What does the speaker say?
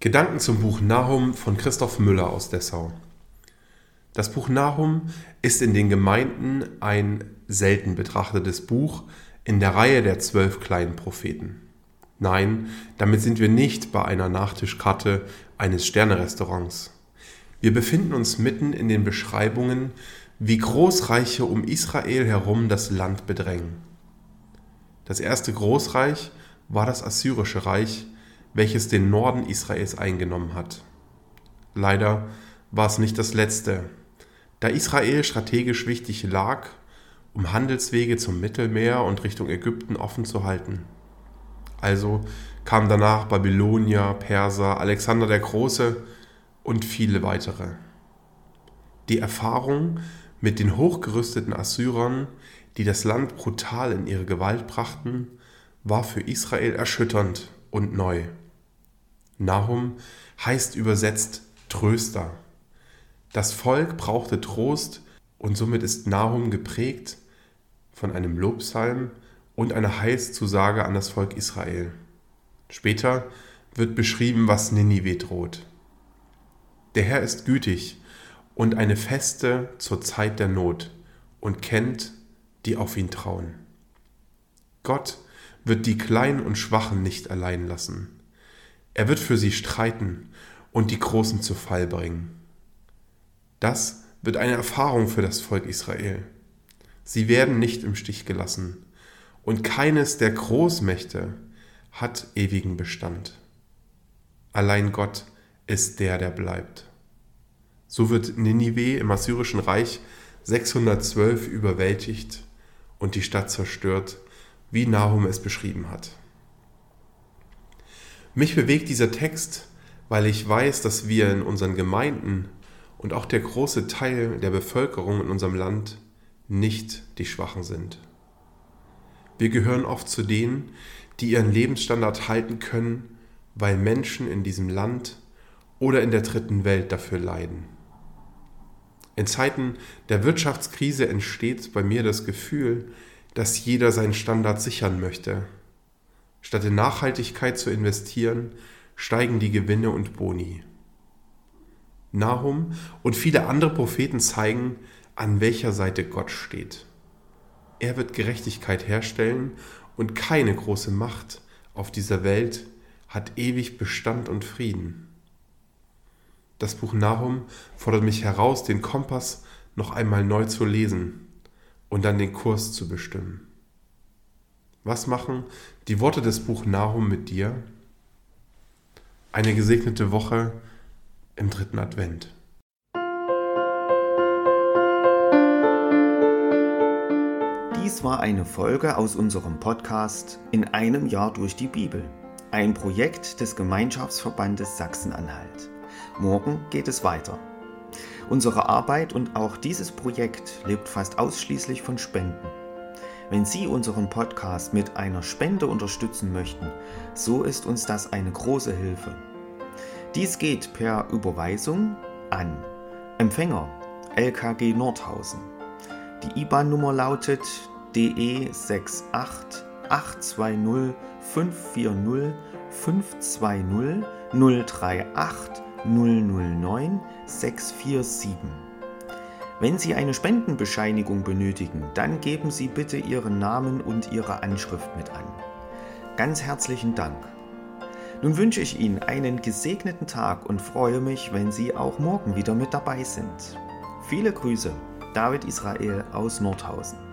Gedanken zum Buch Nahum von Christoph Müller aus Dessau. Das Buch Nahum ist in den Gemeinden ein selten betrachtetes Buch in der Reihe der zwölf kleinen Propheten. Nein, damit sind wir nicht bei einer Nachtischkarte eines Sternerestaurants. Wir befinden uns mitten in den Beschreibungen, wie Großreiche um Israel herum das Land bedrängen. Das erste Großreich war das Assyrische Reich, welches den Norden Israels eingenommen hat. Leider war es nicht das letzte. Da Israel strategisch wichtig lag, um Handelswege zum Mittelmeer und Richtung Ägypten offen zu halten. Also kamen danach Babylonier, Perser, Alexander der Große und viele weitere. Die Erfahrung mit den hochgerüsteten Assyrern, die das Land brutal in ihre Gewalt brachten, war für Israel erschütternd und neu. Nahum heißt übersetzt Tröster. Das Volk brauchte Trost und somit ist Nahum geprägt von einem Lobpsalm und einer Heilszusage an das Volk Israel. Später wird beschrieben, was Ninive droht. Der Herr ist gütig und eine Feste zur Zeit der Not und kennt, die auf ihn trauen. Gott wird die Kleinen und Schwachen nicht allein lassen. Er wird für sie streiten und die Großen zu Fall bringen. Das wird eine Erfahrung für das Volk Israel. Sie werden nicht im Stich gelassen und keines der Großmächte hat ewigen Bestand. Allein Gott ist der, der bleibt. So wird Ninive im Assyrischen Reich 612 überwältigt und die Stadt zerstört, wie Nahum es beschrieben hat. Mich bewegt dieser Text, weil ich weiß, dass wir in unseren Gemeinden und auch der große Teil der Bevölkerung in unserem Land nicht die Schwachen sind. Wir gehören oft zu denen, die ihren Lebensstandard halten können, weil Menschen in diesem Land oder in der dritten Welt dafür leiden. In Zeiten der Wirtschaftskrise entsteht bei mir das Gefühl, dass jeder seinen Standard sichern möchte Statt in Nachhaltigkeit zu investieren, steigen die Gewinne und Boni. Nahum und viele andere Propheten zeigen, an welcher Seite Gott steht. Er wird Gerechtigkeit herstellen und keine große Macht auf dieser Welt hat ewig Bestand und Frieden. Das Buch Nahum fordert mich heraus, den Kompass noch einmal neu zu lesen und dann den Kurs zu bestimmen. Was machen die Worte des Buch Nahum mit dir? Eine gesegnete Woche im dritten Advent. Dies war eine Folge aus unserem Podcast In einem Jahr durch die Bibel, ein Projekt des Gemeinschaftsverbandes Sachsen-Anhalt. Morgen geht es weiter. Unsere Arbeit und auch dieses Projekt lebt fast ausschließlich von Spenden. Wenn Sie unseren Podcast mit einer Spende unterstützen möchten, so ist uns das eine große Hilfe. Dies geht per Überweisung an Empfänger LKG Nordhausen. Die IBAN-Nummer lautet DE 68 820 540 520 038 009 647. Wenn Sie eine Spendenbescheinigung benötigen, dann geben Sie bitte Ihren Namen und Ihre Anschrift mit an. Ganz herzlichen Dank. Nun wünsche ich Ihnen einen gesegneten Tag und freue mich, wenn Sie auch morgen wieder mit dabei sind. Viele Grüße, David Israel aus Nordhausen.